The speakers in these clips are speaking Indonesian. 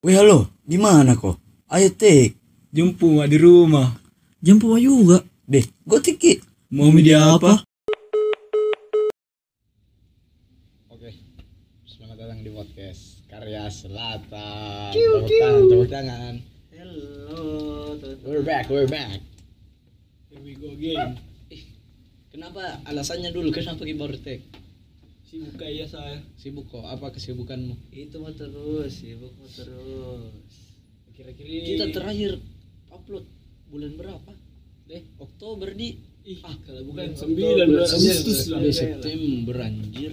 Weh halo, di mana kok? Ayo. Jumpu mak di rumah. Jemput juga. Deh, gue tiki. Mau media apa? Oke, selamat datang di podcast Karya Selatan. Tepuk tangan, tepuk tangan. Hello. We're back, we're back. Here we go again. Kenapa? Alasannya dulu kenapa kita baru tag? Sibuk kayak saya. Sibuk kok? Apa kesibukanmu? itu mah terus sibuk mah terus Kira-kira Kita terakhir upload bulan berapa? Deh, Oktober di Ih, ah kalau bukan Oktober, 9 bulan September. Agustus lah. di September anjir.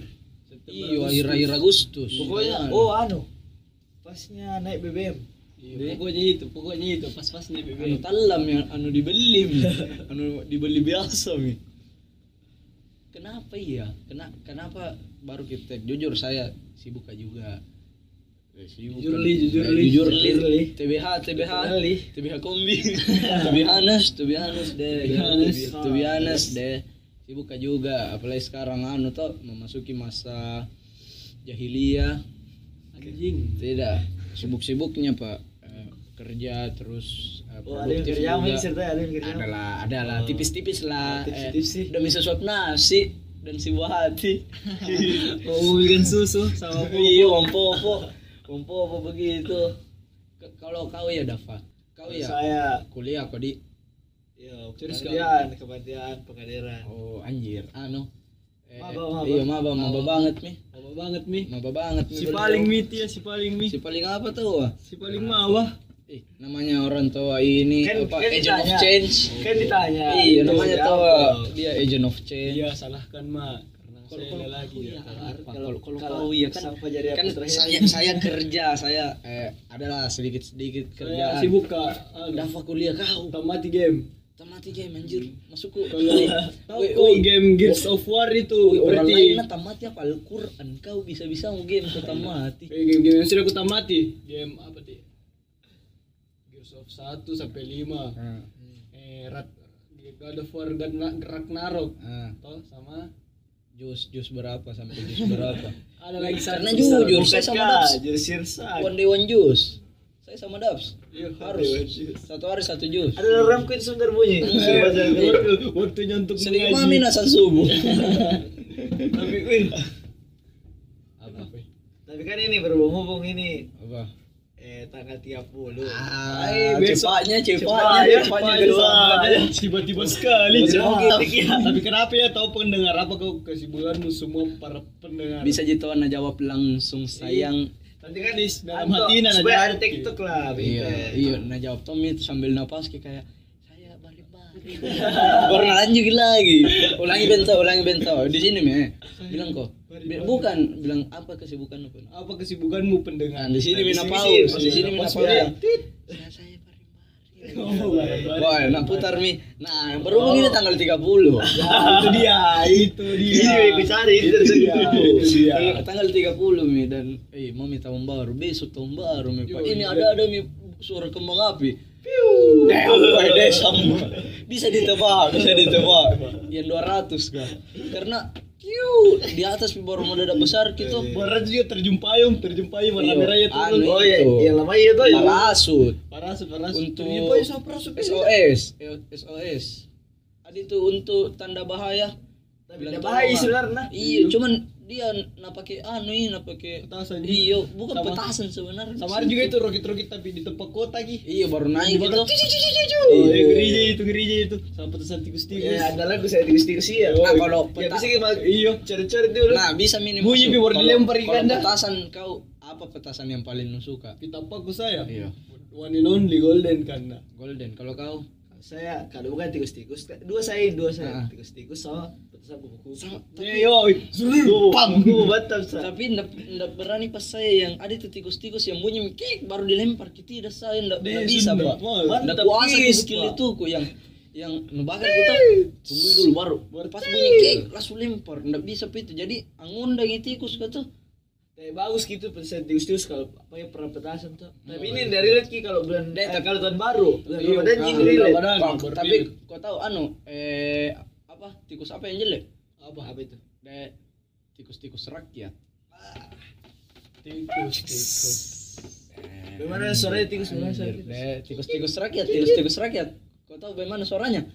Iya, Agustus. akhir-akhir Agustus. pokoknya Kan? oh anu pasnya naik BBM Iya, pokoknya itu, pokoknya itu pas-pasnya anu BBM. talam yang anu dibeli anu dibeli biasa mi kenapa iya Kena, kenapa baru kita jujur saya sibuk juga. Eh, sibuk. Jujur, Li, jujur, Eh, Li. jujur li. Jujur, Li. TBH TBH Li. TBH kombi. TBH honest TBH honest deh. To be honest. To be honest deh. Sibuk juga. Apalagi sekarang anu tuh memasuki masa jahiliyah. Anjing. tidak. Sibuk-sibuknya pak. Eh, kerja terus eh, oh ada yang produktif kerja ada yang kerja? Adalah adalah tipis-tipis lah. Oh, tipis-tipis sih. demi sesuap nasi dan si buah hati Mau bikin susu sama iya ompo ompo ompo apa begitu. Kalau kau ya Dava? Kau ya? Saya. Kuliah kok di? Ya Terus kemudian kebatian pengadilan. Oh anjir. Anu? Eh, Maba, maba. iya maba maba banget mi. Apa banget mi? maba banget mi Si paling miti ya, si paling mi. si paling apa tuh? Si paling mawah. Eh, namanya orang tua ini Kan- apa kan agent of ditanya. change kan ditanya iya namanya tuh dia agent of change Iya, salahkan mak. Kalau saya kalau ada lagi. kau ya ya. Kalau Kalau kalau kalau kau ya kan sang Fajar kan saya saya kerja saya eh adalah sedikit sedikit kerjaan. sibuk kak. Dafa kuliah kau. Tamati game. Tamati game anjir. Masukku. Kalau woi. game Gears of War itu orang berarti lain tamati apa Al-Qur'an kau bisa-bisa mau game kau tamati. Eh, game-game yang sudah aku tamati. Game apa sih? 1 sampai 5. Nah, Eh, Rat God of War Ragna- Ragnarok. nah, Toh sama jus jus berapa sampai jus berapa? ada lagi satu. Karena jujur saya sama Dabs. jadi sirsa One day one jus. Saya sama Dabs. Iya, Harus satu hari satu jus. ada alarm queen sungguh bunyi Waktu- Waktunya untuk mengaji. mami nasan subuh. tapi Queen Apa? tapi kan ini berhubung ini Apa? Tanggal 30 Ah, cepatnya, Cepatnya, cepatnya, tiba-tiba sekali. Tapi kenapa ya tahu pendengar? Apa kau kesibukanmu semua para pendengar? Bisa gitu Ana jawab langsung sayang. Nanti kan di dalam hati nah supaya jawab. ada tiktok lah Iya, iya, nah jawab Tommy sambil napas kayak Baru lanjut lagi. Ulangi bento, ulangi bento. Di sini me. Bilang kok. Bukan, bilang apa kesibukan apa? Apa kesibukanmu pendengar? Nah, di sini Di mina sini paus, di sini mina paus. yang, tit. Saya. Oh. Wah, nak putar mi. Nah, baru begini tanggal 30. Ya, itu dia, itu dia. Iya, ikut cari itu Itu dia. Tanggal- tanggal 30 mi dan eh mami tahun baru besok tahun baru mi ini iya. ada ada mi suara kembang api Eh. Bisa ditebak, bisa ditebak. Yang 200 kan. Karena kiu di atas baru mendadak besar gitu. Barat juga terjun payung, terjun payung warna Iya, merah ya turun. anu oh iya itu. yang lama iya tuh ya Parasut Parasut, parasut. untuk. SOS, SOS. Ada itu untuk tanda bahaya. tidak bahaya sebenarnya Iya, cuman dia nak pakai anu ini, nak pakai Petasan. Iya, bukan Sama- petasan sebenarnya. Sama ada juga itu rokit-rokit tapi di tempat kota ki. Iya, baru naik gitu. Oh, Iya. ya, ngerinya itu, ngerinya itu. Sama petasan tikus-tikus. ya ada lagu saya tikus-tikus iya Nah, kalau ya peta- bisa kita Iya. cari-cari dulu Nah, bisa minim Bunyi masuk. bi baru Kalau- dilempar ikan dah. petasan kau apa petasan yang paling lu suka? Kita paku saya. Iya. One and only golden kan. Golden. Kalau kau saya kalau bukan tikus-tikus dua saya dua saya Ah. tikus-tikus sama tapi ndak berani pas saya yang ada itu tikus-tikus yang bunyi kek baru dilempar kita tidak saya ndak bisa. Wah, Ndak kuasa di skill itu ku yang yang ngebakar kita. Tunggu dulu baru pas bunyi kek langsung lempar. Ndak bisa itu jadi angundang itu tikus kata. Kayak bagus gitu petasan tikus-tikus kalau apa ya pernah petasan tuh. Tapi ini dari lagi kalau bulan eh, kalau tahun baru. Bulan Iya, ah, ini baru tapi kau tahu anu eh apa tikus apa yang jelek Apa? Apa itu? Dek, tikus-tikus rakyat Tikus, tikus. Bagaimana suaranya tikus bagaimana suaranya tikus? Eh, tikus-tikus rakyat, tikus-tikus rakyat. Kau tahu bagaimana suaranya?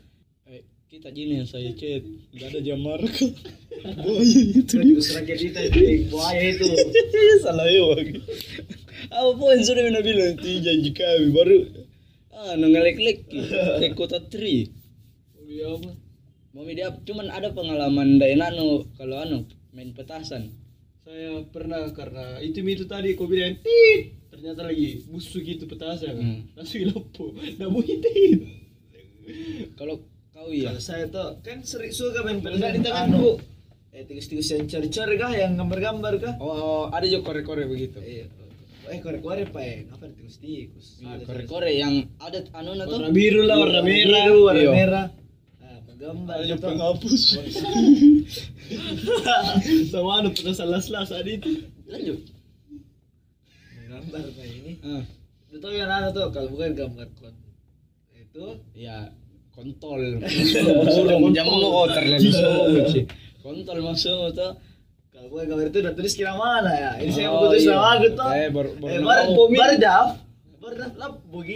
Eh, kita gini yang saya chat, nggak ada jamar kok. Buaya itu. Tikus rakyat kita itu buaya itu. Salah ya lagi. Apa pun sudah mina bilang itu janji kami baru ah ngelek-lek ke kota tri. Iya apa? Mau dia cuman ada pengalaman dari nano kalau anu main petasan. Saya pernah karena itu itu tadi kau bilang tit ternyata lagi busuk gitu petasan Hmm. langsung hilopo namun tit Kalau kau ya. Kalau saya tuh kan sering suka main Enggak di petasan tanganku. Eh tikus-tikus yang cari-cari kah yang gambar-gambar kah? Oh, ada juga kore-kore begitu. Eh, eh korek-korek pak eh ada tikus-tikus? Iya, kore-kore yang ada anu na tuh. warna biru lah warna merah biru, warna Iya. merah. Ah, menggambar ada gitu. penghapus sama anu petasan las-las ada itu Lanjut. Menggambar pak ini. Ah, Itu tahu yang ada tuh kalau bukan gambar kon itu ya kontol. Sudah jamu kok terlalu sulit sih. Kontol masuk tuh. kalau bukan gambar itu udah tulis kira mana ya? Ini saya Oh, mau tulis iya. nama aku tuh. Eh, baru- baru eh, bar aku. bar daf, bar daf lah.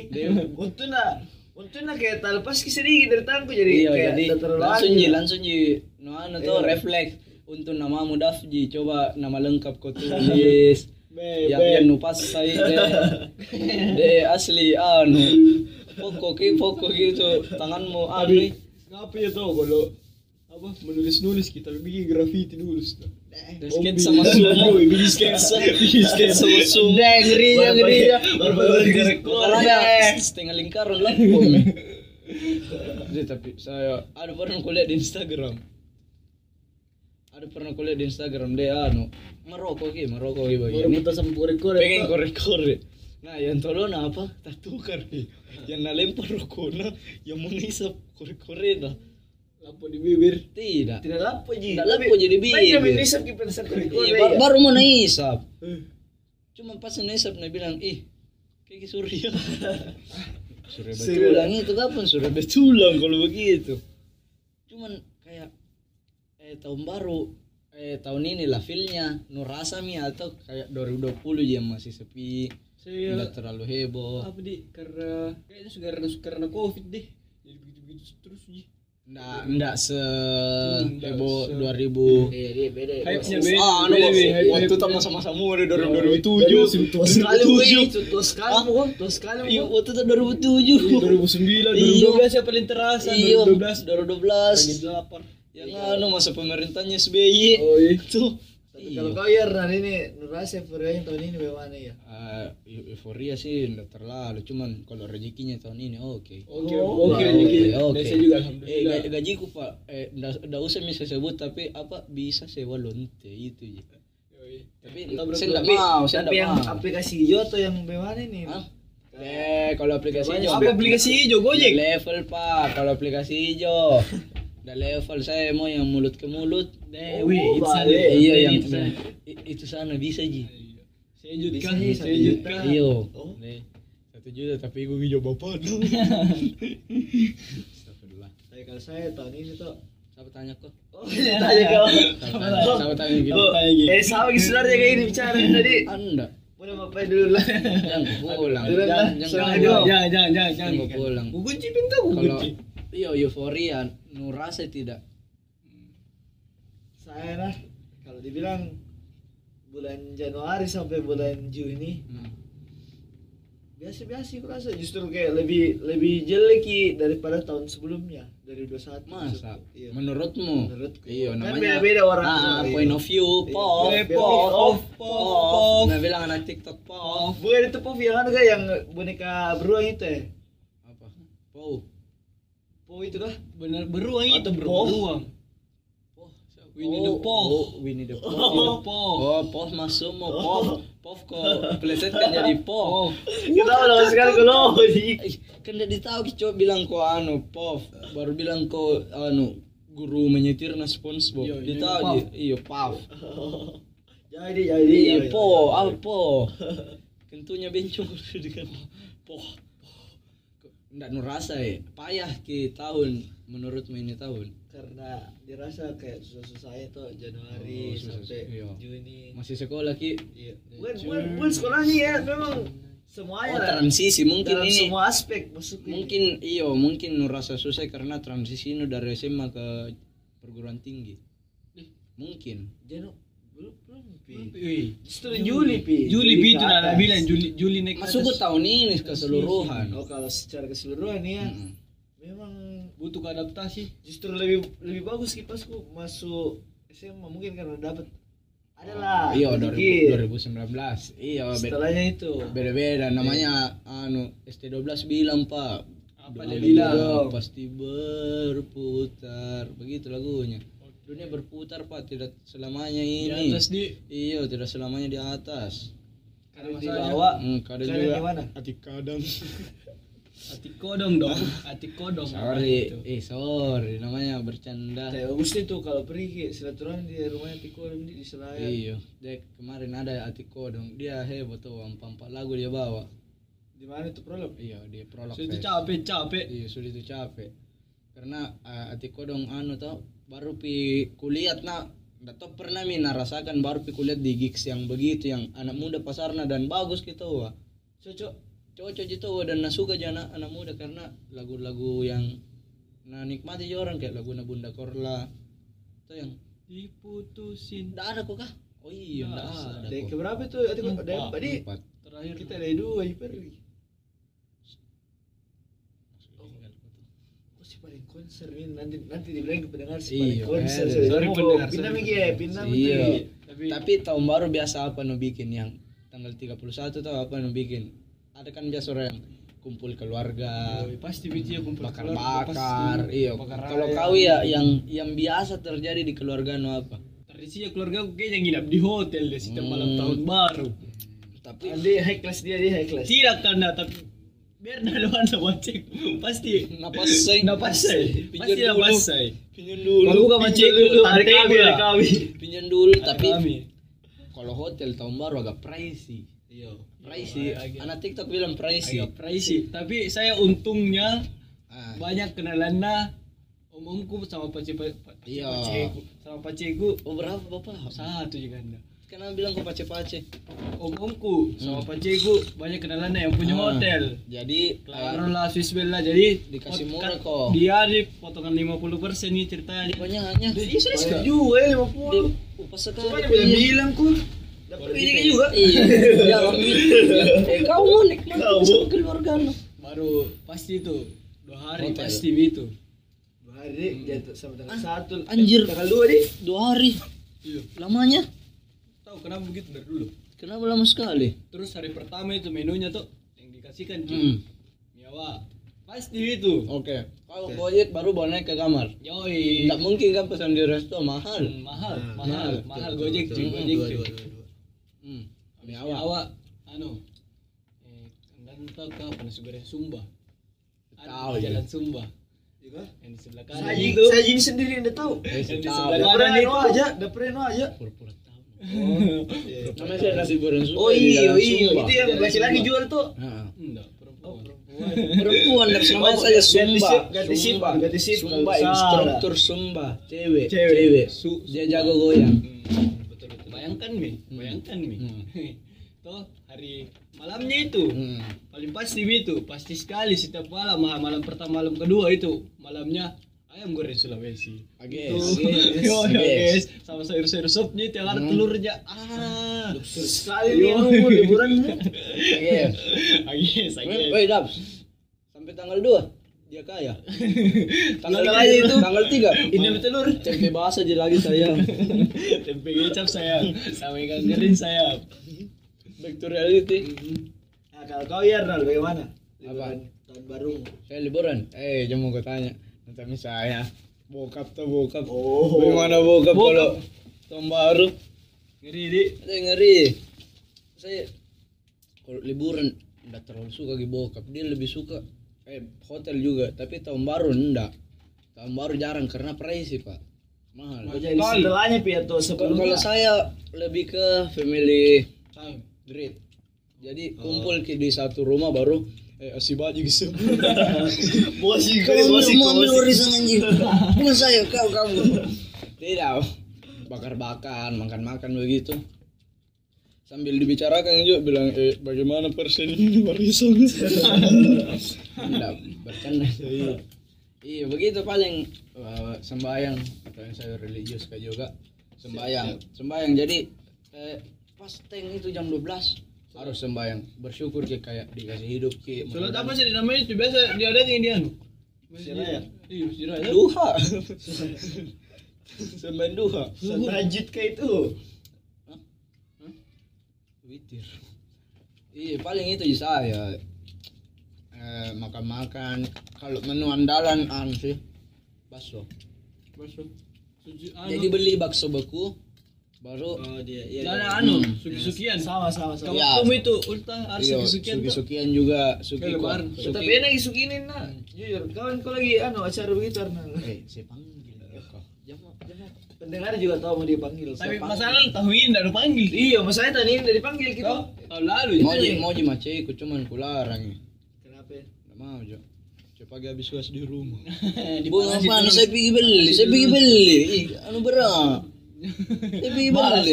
Dia- Untuk na, untuk na kayak terlepas ki sedikit dari tanganku jadi Iya, kayak jadi langsung ji, langsung ji. No anu tuh Iya. refleks untuk namamu Dafji. Coba nama lengkap kau tulis. yang yang nupas saya deh. Deh asli anu. Pokok ki pokok gitu tanganmu anu. tapi ngapa ya tau kalau apa menulis nulis kita bikin graffiti dulu Ustaz. Dan sketsa sama sumo, sketsa, bikin sketsa sama sumo. Deh, ngeri ya, ngeri ya. Baru-baru ada setengah bom. Jadi tapi saya ada pernah kuliah di Instagram. Ada pernah kuliah di Instagram deh anu merokok ki, merokok ki baru begini. petasan korek-korek Pengen. Nah, yang tolong apa? Tak tukar nih. Yang nalempar rokoknya, yang mau ngisap korek-korek dah. Lampu di bibir Tidak. Tidak lapo ji. Tidak lapo jadi bibir. Iya, korek-korek. ba- ya. baru mau naisap. Cuma pas naisap dia bilang, ih, kayak surya. surya betulang itu kapan surya betulang kalau begitu. Cuman kayak eh tahun baru eh tahun ini lah feelnya nurasa mi atau kayak 2020 yang masih sepi saya terlalu heboh apa di karena kayaknya sudah karena karena covid deh jadi begitu begitu terus ji nggak nggak se nggak heboh se- 2000 Iya, dia beda. hype-nya Ah, beda anu, beda, waktu- tak masa-masa muda dari Dari 2007 Tua sekali bu, itu tua sekali bu, tua sekali Iya, waktu itu 2007 2009 Iya. 2012 yang paling terasa Iya, 2012 2012 2008 Yang anu masa pemerintahnya SBY oh iya. Itu. Tapi kalau kau ya hari ini Nurasa Furianya tahun ini bagaimana ya? Eu- euforia sih enggak terlalu, cuman kalau rezekinya tahun ini oke. oke Oh, oke oke, rezeki oke. Saya juga Eh, alhamdulillah ga- gajiku Pak, eh enggak usah bisa sebut tapi apa bisa sewa lonte itu ya. Tapi saya enggak Tapi, mau, saya tapi yang mau. aplikasi hijau atau yang bagaimana ini? Eh, kalau aplikasi hijau. apa aplikasi hijau Gojek level Pak, kalau aplikasi hijau. Udah level saya mau yang mulut ke mulut. Eh, Oh, wih, itu sana. Iya Itu yang itu sana bisa ji. saya juta saya juta. Iya. Oh. Satu juta tapi gue hijau bapak. Astagfirullah. Tapi kalau saya tahun ini tuh Siapa tanya kok? Oh, tanya kau. Siapa tanya? Gitu? Tanya gitu. eh sama gitu sebenarnya kayak ini bicara tadi. Anda. Udah bapak dulu lah. Jangan pulang. Jangan, Jangan jangan, jangan jangan. jangan jangan jangan jangan Jangan pulang. Kunci pintu kunci iya euforia, nurasa tidak. Saya lah kalau dibilang bulan Januari sampai bulan Juni Hmm. biasa-biasa aku rasa justru kayak lebih lebih jelek daripada tahun sebelumnya dari 21 Masa? Iya. Menurutmu? Menurutku. Iya, Kan namanya. beda-beda orang. Ah, Iya. point of view, pop, Iya, pop, pop, pop, pop, pop. Nah, bilang anak TikTok pop. Bukan itu pop yang ada yang boneka beruang itu ya? Apa? Pop. Pop itu kah? bener beruang itu beruang. beruang Winnie the Oh, Pooh. Oh, Winnie the Pooh. The Pooh. Oh, pop masuk mau pop. Pop kok plesetkan jadi pop. Kita udah sekali kalau Eh, kan dia tahu coba bilang kok anu pop, baru bilang kok anu guru menyetir na SpongeBob. Iya, Dia iya, tahu iya pop. jadi jadi Iya, jadi. po, apa po? Tentunya bencong dengan po. Nggak nurasa ya, payah ki tahun menurutmu ini tahun. Karena dirasa kayak susah-susah itu Januari Oh, susah- sampai iya. Juni. Masih sekolah ki, Iya. Bukan, bukan, bukan sekolahnya ya, memang semuanya Oh, lah. transisi mungkin Dalam ini semua aspek masuk mungkin iyo mungkin nu rasa susah karena transisi nu dari SMA ke perguruan tinggi mungkin Jano belum belum. Justru Juli pi. Juli pi itu nana bilang Juli Juli naik masuk ke tahun ini keseluruhan. Oh kalau secara keseluruhan ya memang butuh adaptasi. justru lebih lebih bagus sih pas ku masuk SMA mungkin karena dapat adalah iya sedikit. 2019 iya setelahnya itu. Beda beda namanya anu ST12 bilang pak. Apa dia bilang? pasti berputar. Begitu lagunya dunia berputar pak. Tidak selamanya Di ini. atas di. Iya tidak selamanya di atas. Kadang di bawah hmm, kadang kadang juga. di mana? Atik kadang. Atik kodong dong. Atik kodong. sorry. Itu. eh sorry. Namanya bercanda. Kayak bagus itu kalau pergi silaturahmi di rumahnya Tiko di, di Senayan. iya. Dek kemarin ada atik kodong. Dia hebat tuh empat empat lagu dia bawa. Di mana itu prolog? iya dia prolog itu fest. capek capek. iya sudah itu capek. Karena uh, atik kodong anu tau baru pi kuliah nak tahu pernah mi nah rasakan baru pi kuliah di gigs yang begitu yang anak muda pasarna dan bagus gitu wah Cocok. cocok gitu wah dan nasuka aja anak, anak muda karena lagu-lagu yang nah nikmati aja orang kayak lagu Bunda Korla itu yang Diputusin. nggak ada kok kah oh iya nggak ada Dari kok keberapa itu? Ada ada. Terakhir kita dari dua si paling konser ini nanti nanti dibilang ke pendengar si paling Iya, konser. eh, Sorry, sorry mau pendengar, Pindah ya, pindah Iya. Tapi, Tapi tahun baru biasa apa nu bikin yang tanggal 31 tahu apa nu bikin? Ada kan biasa orang yang kumpul keluarga, oh, pasti biji ya kumpul bakar-bakar. Iya. Bakar Kalau raya. kau ya yang yang biasa terjadi di keluarga nu apa? Tradisinya keluarga aku kayaknya nginap di hotel deh setiap Hmm. malam tahun baru. Tapi Dia high class dia dia high class. Tidak karena tapi biar ada mana cek pasti. Napas say, napas saya. Pasti Pinjam dulu. napas saya. Pinjam dulu. kalau bukan macet dulu, tarik kami tarik kami Pinjam dulu tapi kalau hotel tahun baru agak pricey. iya. Pricey. agak- Anak TikTok bilang pricey. agak pricey. Tapi saya untungnya Ah, banyak kenalannya om-omku sama pace Iya. sama paceku oh berapa bapak? satu juga anda Kenapa bilang kau pace-pace? om-omku sama paceku banyak kenalannya yang punya Ah. hotel Jadi Claro lah, Swiss Bella jadi Dikasih murah kan- kok. Dia di potongan 50% nih ceritanya. banyak hanya Iya serius juga ya lima puluh. upah sekali. Cuma dia bilang ku. Dapat ini juga. Iya. Ya, Mami. Eh, kau mau nikmati Kau. sama keluarga lu. Baru pasti itu dua hari Hotel. pasti itu. Dua hari jatuh sama tanggal satu. Anjir. Tanggal dua nih. Dua hari. Iya. Lamanya. Tahu kenapa begitu dari dulu? Kenapa lama sekali? Terus hari pertama itu menunya tuh yang dikasihkan Hmm. cuy. Miawa. Pasti itu. Oke. Kau gojek baru naik ke kamar. Yoi. Tidak mungkin kan pesan di resto mahal. Hmm, mahal, mahal, Betul, mahal betul, Gojek cuy, Hmm, Gojek cuy. Hmm. Miawa. Miawa. Anu. Eh, kan tahu kah panas goreng Sumba. Tahu, ya. jalan Sumba. Juga. Yang di sebelah kanan itu. saji ini sendiri yang udah tahu. Eh, Yang di sebelah kanan pernah itu. aja, udah pernah aja. Pura-pura tahu. Iya. Namanya saya nasi goreng Sumba Oh iya, iya, Sumba. itu yang laki-laki jual tuh. Nah. Enggak, perempuan. Perempuan dan namanya Oh, saya ganti Sumba. ganti sip, Sumba. ganti sip, Sumba instruktur Sumba. Cewek. Cewek. Su- Dia jago goyang. Hmm, betul betul. Bayangkan mi, bayangkan mi. Hmm. Toh hari malamnya itu Hmm. paling pasti Mi, itu pasti sekali setiap malam malam pertama malam kedua itu malamnya ayam goreng Sulawesi. Ages. Ages. Yo, Ages. sama sayur-sayur supnya itu yang ada telurnya. Ah. Sekali nih nunggu liburan. Ages. Agis, agis. Woi, Dabs. Sampai tanggal 2 dia kaya. tanggal kaya itu. tanggal 3. Ini telur. Tempe bahasa aja lagi sayang. Tempe kecap sayang, sama ikan kering sayang. Back to reality. Nah, kalau kau ya bagaimana? Apa? Tahun baru. Saya liburan. Eh, jangan mau gue tanya. Nanti saya bokap tuh bokap. Oh. Bagaimana bokap, Bokap. kalau tahun baru? Ngeri di. Saya ngeri. Saya kalau liburan enggak terlalu suka ke bokap. Dia lebih suka eh hotel juga, tapi tahun baru enggak. Tahun baru jarang karena pricey, Pak. Mahal. Oh, jadi setelahnya pi atau Kalau sebelumnya? kalau saya lebih ke family Time. great. Jadi kumpul ke di satu rumah baru eh asih baju gitu. Bosi, Kamu bosi, mau ambil warisan anjing. Bukan saya, kau kamu. Tidak. Bakar-bakar, makan-makan begitu. sambil dibicarakan juga bilang eh bagaimana persen ini warisan Tidak, bercanda iya begitu paling eh, sembahyang atau yang saya religius kayak juga sembahyang sembahyang jadi eh, pas teng itu jam 12 harus sembahyang. Bersyukur ki kayak dikasih hidup ki Sholat apa sih namanya itu biasa dia ada yang dia. Iya, masjid raya. duha. Sembahyang duha. Tahajud kayak itu. witir. Iya paling itu di saya. Eh, makan-makan. Kalau menu andalan anu sih bakso. Bakso. Anu. jadi beli bakso beku baru Oh dia, iya. Jangan iya. anu, Hmm. suki-sukian. Sama sama sama. Kamu Iya. kamu itu ulta harus iya, suki-sukian. tuh. suki-sukian juga suki lebaran. Ya, Tapi suki enak isukinin nah. Jujur, kawan kau lagi anu acara begitu Arna. eh saya panggil Jamak, jamak. Pendengar juga tahu mau dia panggil. Tapi masalah tahun ini udah panggil. Iya, masalahnya tadi ini dari panggil gitu. Kau tahun lalu mau itu. ji mau ji maceku cuman kularang ya Kenapa? nggak mau jo Coba pagi habis kuas di rumah. Di apa saya pergi beli, saya pergi beli. Anu berat. Saya pergi beli.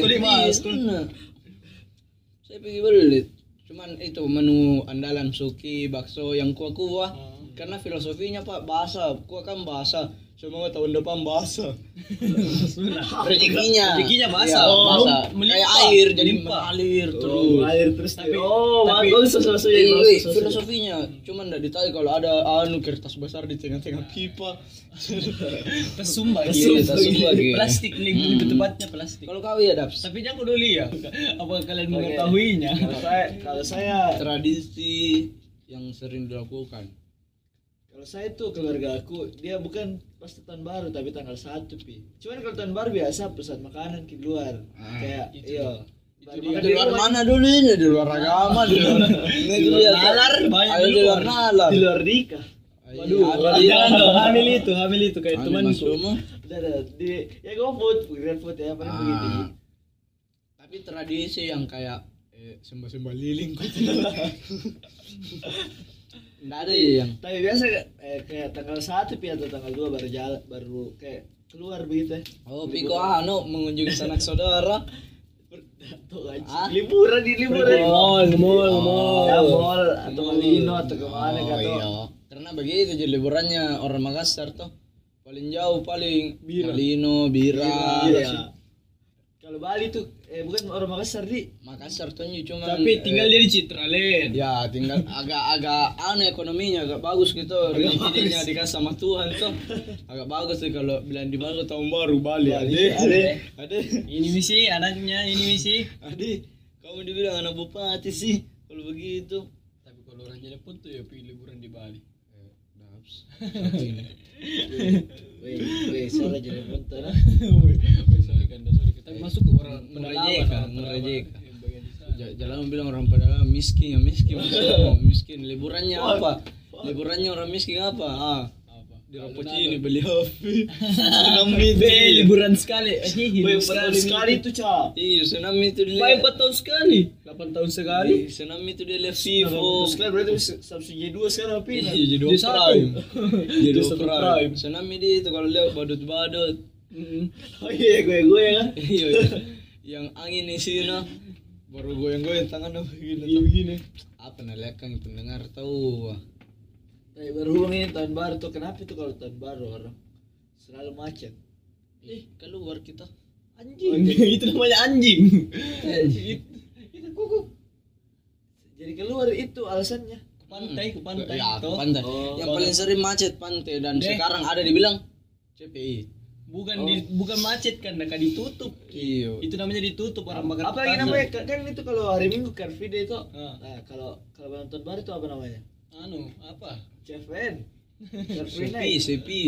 Iya. Saya pergi beli. Cuman itu menu andalan suki, bakso yang kuah-kuah. Karena filosofinya Pak bahasa, kuah kan bahasa. Semoga tahun depan bahasa. Rezekinya. Rezekinya basah. Iya, Oh, basah. Kayak air jadi mengalir terus. Oh, air terus. Tapi- oh, tapi- yang Iya, sesuatu. filosofinya cuman enggak ditahu kalau ada anu kertas besar di tengah-tengah pipa. Tersumbat Iya, gitu. tersumbat gitu. Plastik lebih lebih tepatnya plastik. Kalau kau ya Daps, Tapi jangan dulu ya. Apa kalian mengetahuinya? Kalau saya, kalau saya, tradisi yang sering dilakukan. kalau saya tuh keluarga aku dia bukan pasti tahun baru tapi tanggal satu pi. Cuman kalau tahun baru biasa pesan makanan di luar. Ah, Kayak itu iya. dia. Baru Itu makan Di luar mana dulu ini? Di luar agama, di luar Di luar nalar, banyak di di luar nalar. Di luar nikah. Waduh, ada di Jangan dong, hamil itu, hamil itu kayak temanku. masukmu. Udah, udah. Di ya GoFood, GrabFood ya paling begitu. Ah. Tapi tradisi yang kayak eh, sembah-sembah lilin kok. Enggak ada ya yang Tapi biasa eh, kayak tanggal satu pi atau tanggal dua baru jalan baru kayak keluar begitu ya. Oh, Piko anu mengunjungi sanak saudara. Ah? Liburan di liburan. Mall, mall, Oh. mall. Ya mall atau Malino atau ke mana Oh, kata. iya. Karena begitu jadi liburannya orang Makassar tuh. Paling jauh paling Bira. Malino, Bira. Iya. Kalau Bali tuh eh bukan orang Makassar di. Makassar tuh cuma Tapi tinggal dia di Citraland. Ya tinggal agak-agak aneh ekonominya agak bagus gitu rezekinya dikasih sama Tuhan tuh agak bagus sih kalau bilang di mana tahun baru Bali ade ade ade Ini misi anaknya, ini misi. ade kamu dibilang anak bupati sih kalau begitu Tapi kalau orang jadi pun tuh ya pilih liburan di Bali. Eh, ini. Weh, weh, salah jadi. Woi, woi, sorry kan, sorry. Tapi masuk ke orang Merejeka, merejeka. sana. Ja- Jalan bilang orang pedalaman miskin ya miskin. Maksudnya miskin liburannya apa? Liburannya orang miskin apa? Ah. Di Rapocini beli HP senam itu Be, liburan sekali. Empat tahun sekali tuh, Cak. iya senam itu dia. 4 tahun sekali. 8 tahun sekali. Senam itu dia lihat Vivo. Sekali berarti Samsung J2 sekarang apa Iya, ini? jadi satu. prime. Jadi satu prime. senam ini itu kalau lihat badut-badut Oh iya, gue gue kan. iya iya. yang angin di sini baru goyang-goyang tangan begini iya begini apa nah lihat kan pendengar tahu wah. Tapi berhubung ini tahun baru tuh kenapa tuh kalau tahun baru orang selalu macet? eh keluar kita Anjing. itu namanya anjing. Itu kuku. Jadi keluar itu alasannya. Ke pantai, ke pantai. ya ke pantai Oh, yang paling sering macet pantai dan Deh. sekarang ada dibilang CPI Bukan di bukan macet kan, nah, ditutup. iya Itu namanya ditutup orang makan. Apa lagi namanya? Kan kan itu kalau hari Minggu Car Free Day itu. Ah. Nah, kalau kalau tahun baru itu apa namanya? Anu, apa? CFN. Car Free Night. CPI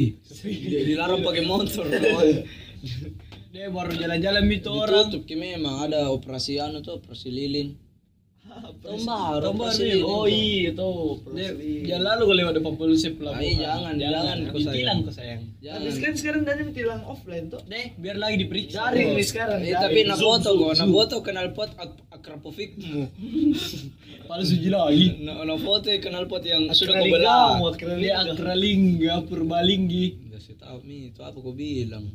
dilarang pakai motor Dia baru jalan-jalan itu orang. ditutup ki memang ada operasi anu tuh operasi lilin tahun baru Tahun operasi baru, lilin Oh iya tuh. Dia, Proseli. jangan lalu kalau lewat depan polisi pelabuhan. Ay, jangan, jangan, sayang. Ditilang kau sayang. Tapi jangan sekarang sekarang dari tilang offline tuh. Deh, biar lagi diperiksa. Daring nih sekarang. Eh, tapi na Zoom, foto zoom, go, na zoom. foto kenal pot ak akrapofikmu. Palsu lagi. Na, na foto kenal pot yang sudah kau belah. Dia akralingga, purbalinggi. Udah sih tahu mi itu apa kau bilang?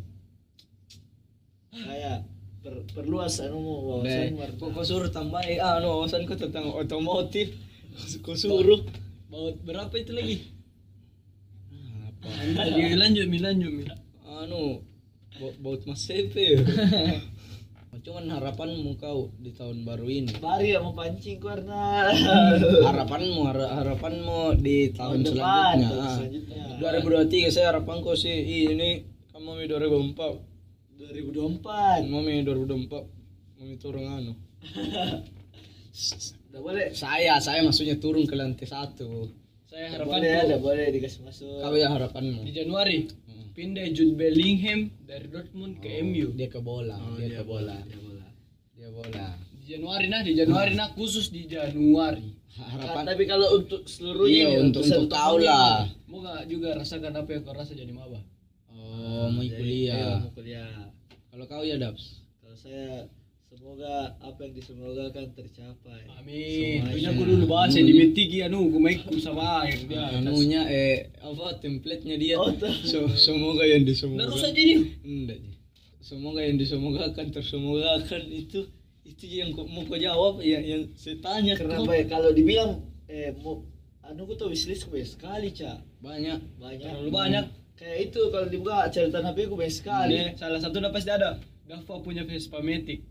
Kayak per, perluas anu mau Deh, wawasan kok kau suruh tambah eh anu wawasanku tentang otomotif. Kau suruh. Baut berapa itu lagi? Apa? Tadi lanjut mi lanjut mi. anu ba- baut mas sepe cuman harapanmu kau di tahun baru ini Bari ya mau pancing karena harapanmu hara- harapanmu di tahun, depan selanjutnya tahun ah. selanjutnya 2023 saya harapanku sih ih, ini kamu mi 2024 2024 mau mi 2024 mau mi turun anu udah boleh saya saya maksudnya turun ke lantai satu Saya boleh ya harapan udah boleh dikasih masuk kau ya harapanmu di Januari Hmm. pindah Jude Bellingham dari Dortmund ke MU. dia ke bola dia, ke bola Ya, bola. dia bola Di Januari nah, di Januari nah khusus di Januari. Harapan tapi kalau untuk seluruhnya iya nih, untuk untuk kau tahun lah ini. Moga juga rasakan apa yang kau rasa jadi maba. Oh mau Jadi, kuliah iya, mau kuliah kalau kau ya Dabs kalau saya semoga apa yang disemogakan tercapai Amin. Punya aku dulu bahasa di metiki anu, gue main sama air dia. anunya eh apa template-nya dia Oh. So- semoga yang Terus disemogakan aja dia. enggak semoga yang disemogakan tersemogakan itu itu yang mau kau jawab yang yang saya tanya karena kau. apa ya, kalau dibilang eh mau anu ku tuh wishlist ku banyak sekali cak banyak banyak Terlalu banyak. Kayak itu kalau dibuka catatan HP ku banyak sekali. Nih, salah satu udah pasti ada. Dava punya Vespa Matic.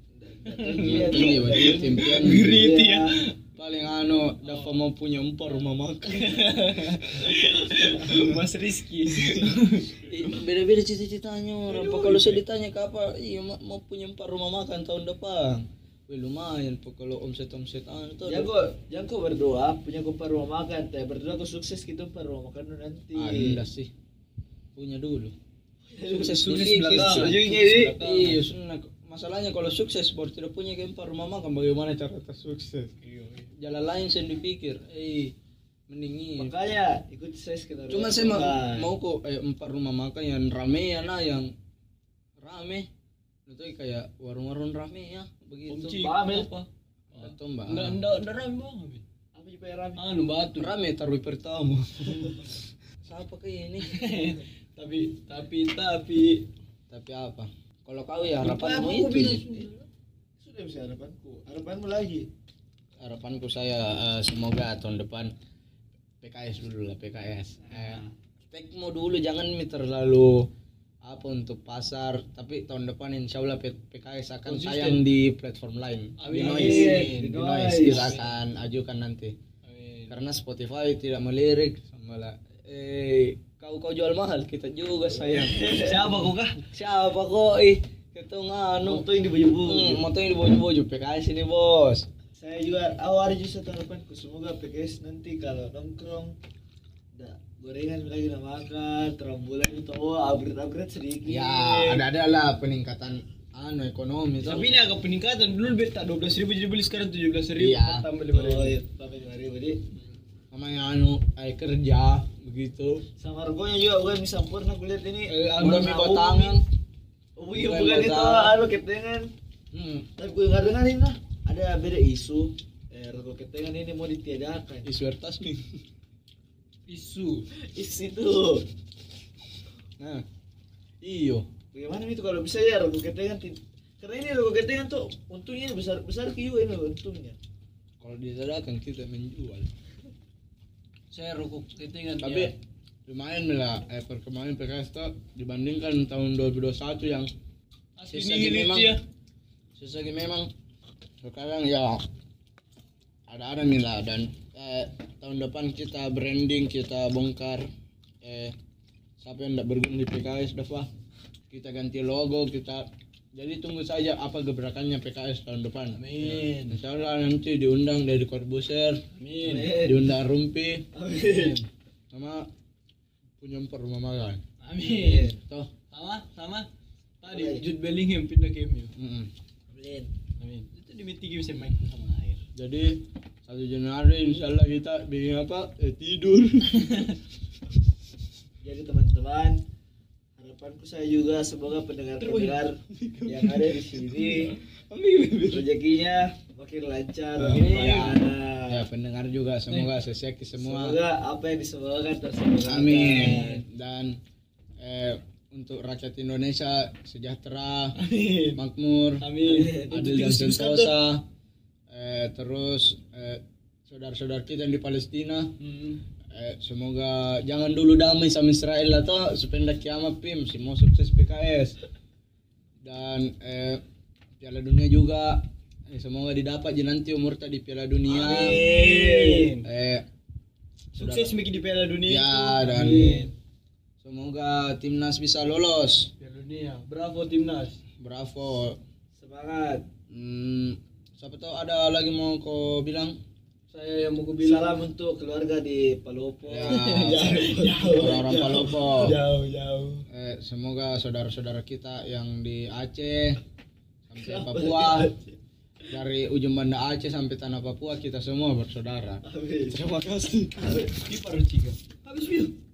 Impian Grit ya. paling anu Dava mau punya empat rumah makan. Mas Rizky. Beda-beda cita-citanya orang. Pak, kalau saya ditanya ke apa iya ma- mau punya empat rumah makan tahun depan. Wih, lumayan. Pak, kalau omset omset anu tuh. Jangan kok berdoa punya ku empat rumah makan, teh berdoa ku sukses gitu empat rumah makan nanti. anda sih punya dulu sukses ini. Iya, sunnah. Masalahnya kalau sukses baru tidak punya keempat rumah makan bagaimana cara kita sukses? Jalan lain saya dipikir, eh mending ini. Makanya ikut saya sekitar. Cuma saya mau, mau kok eh, empat rumah makan yang rame ya nah yang rame. Itu kayak warung-warung rame ya begitu. Ya? Apa? Atau mbak. Enggak, enggak, enggak rame banget. Apa juga yang rame? Anu batu. Rame taruh pertama. Siapa kayak ini? tapi tapi tapi Tapi apa? Kalau kau ya Apa harapanmu itu. sudah. Bisa harapanku. Harapanmu lagi. harapanku saya eh, semoga tahun depan PKS dulu lah PKS eh, tekmo dulu jangan terlalu apa untuk pasar tapi tahun depan insya Allah PKS akan Konsisten. tayang di platform lain di Amin. noise Amin. di Di noise Noise. kita akan ajukan nanti karena Spotify tidak melirik sama lah eh kau kau jual mahal? Kita juga sayang. Siapa kok kah? siapa kok ih? Kita nganu. Foto yang di baju hmm, motor yang di baju-baju PKS ini bos. Saya juga awal juga satu harapanku semoga PKS nanti kalau nongkrong da, gorengan lagi udah makan, terambulan itu oh upgrade upgrade sedikit. Ya, ada-ada lah peningkatan anu ekonomi tuh. Tapi ini agak peningkatan. Dulu beta 12 ribu jadi beli sekarang 17 ribu Iya. tambah Oh 5 ribu. iya, tambah lima ribu jadi Namanya anu eh, kerja begitu. sama regonya juga bukan bisa sempurna kulihat ini. Eh, Udah anu, mi batangan. Oh iya Bukan itu anu ketengan. Hmm. Tapi gue nggak dengar ini nah ada beda isu. Eh rego ketengan ini mau ditiadakan. Isu ertas nih. Isu. Isu itu. Nah. Iyo. Bagaimana itu kalau bisa ya rego ketengan karena ini rego ketengan tuh untungnya besar besar juga ini untungnya. Kalau disadakan kita menjual. Saya rokok ketengan Tapi ya. lumayan lah eh, perkembangan PKS tuh dibandingkan tahun 2021 yang sisa memang ya. sisa memang sekarang ya ada-ada nih lah dan eh, tahun depan kita branding kita bongkar eh siapa yang tidak berguna di PKS Dava kita ganti logo kita jadi tunggu saja apa gebrakannya PKS tahun depan Amin. Insya Allah nanti diundang dari Corbuzier Amin. diundang Rumpi Amin. sama punya rumah makan Amin. toh Sama sama. Tadi Oke. Jude Bellingham pindah ke MU. Amin. Amin. Itu di meeting bisa main sama air. jadi satu Januari Insya Allah kita bikin apa eh, tidur Jadi teman-teman, harapanku saya juga semoga pendengar-pendengar yang ada di sini rezekinya makin lancar, Ya. mana. ya pendengar juga semoga seseki semua Semoga apa yang disemogakan tersemoga. amin dan eh, untuk rakyat Indonesia sejahtera, Amin. makmur, Amin. adil dan sentosa. Eh, terus eh, saudara-saudara kita yang di Palestina, eh, semoga jangan dulu damai sama Israel atau sependek kiamat pim, semua sukses PKS. Dan eh, Piala Dunia juga eh, semoga didapat je nanti umur tadi Piala Dunia. Amin. Eh, Sukses bikin di Piala Dunia. Ya, itu. dan Amin. semoga timnas bisa lolos. Piala Dunia, bravo timnas. Bravo. Semangat. Hmm, siapa tahu ada lagi mau kau bilang? Saya yang mau bilang Salam untuk keluarga di Palopo. Ya, orang-orang Palopo. Jauh, jauh. Eh, semoga saudara-saudara kita yang di Aceh sampai Papua dari ujung banda Aceh sampai tanah Papua kita semua bersaudara. Amin. Terima kasih. Di Parucika. Habis, Bil.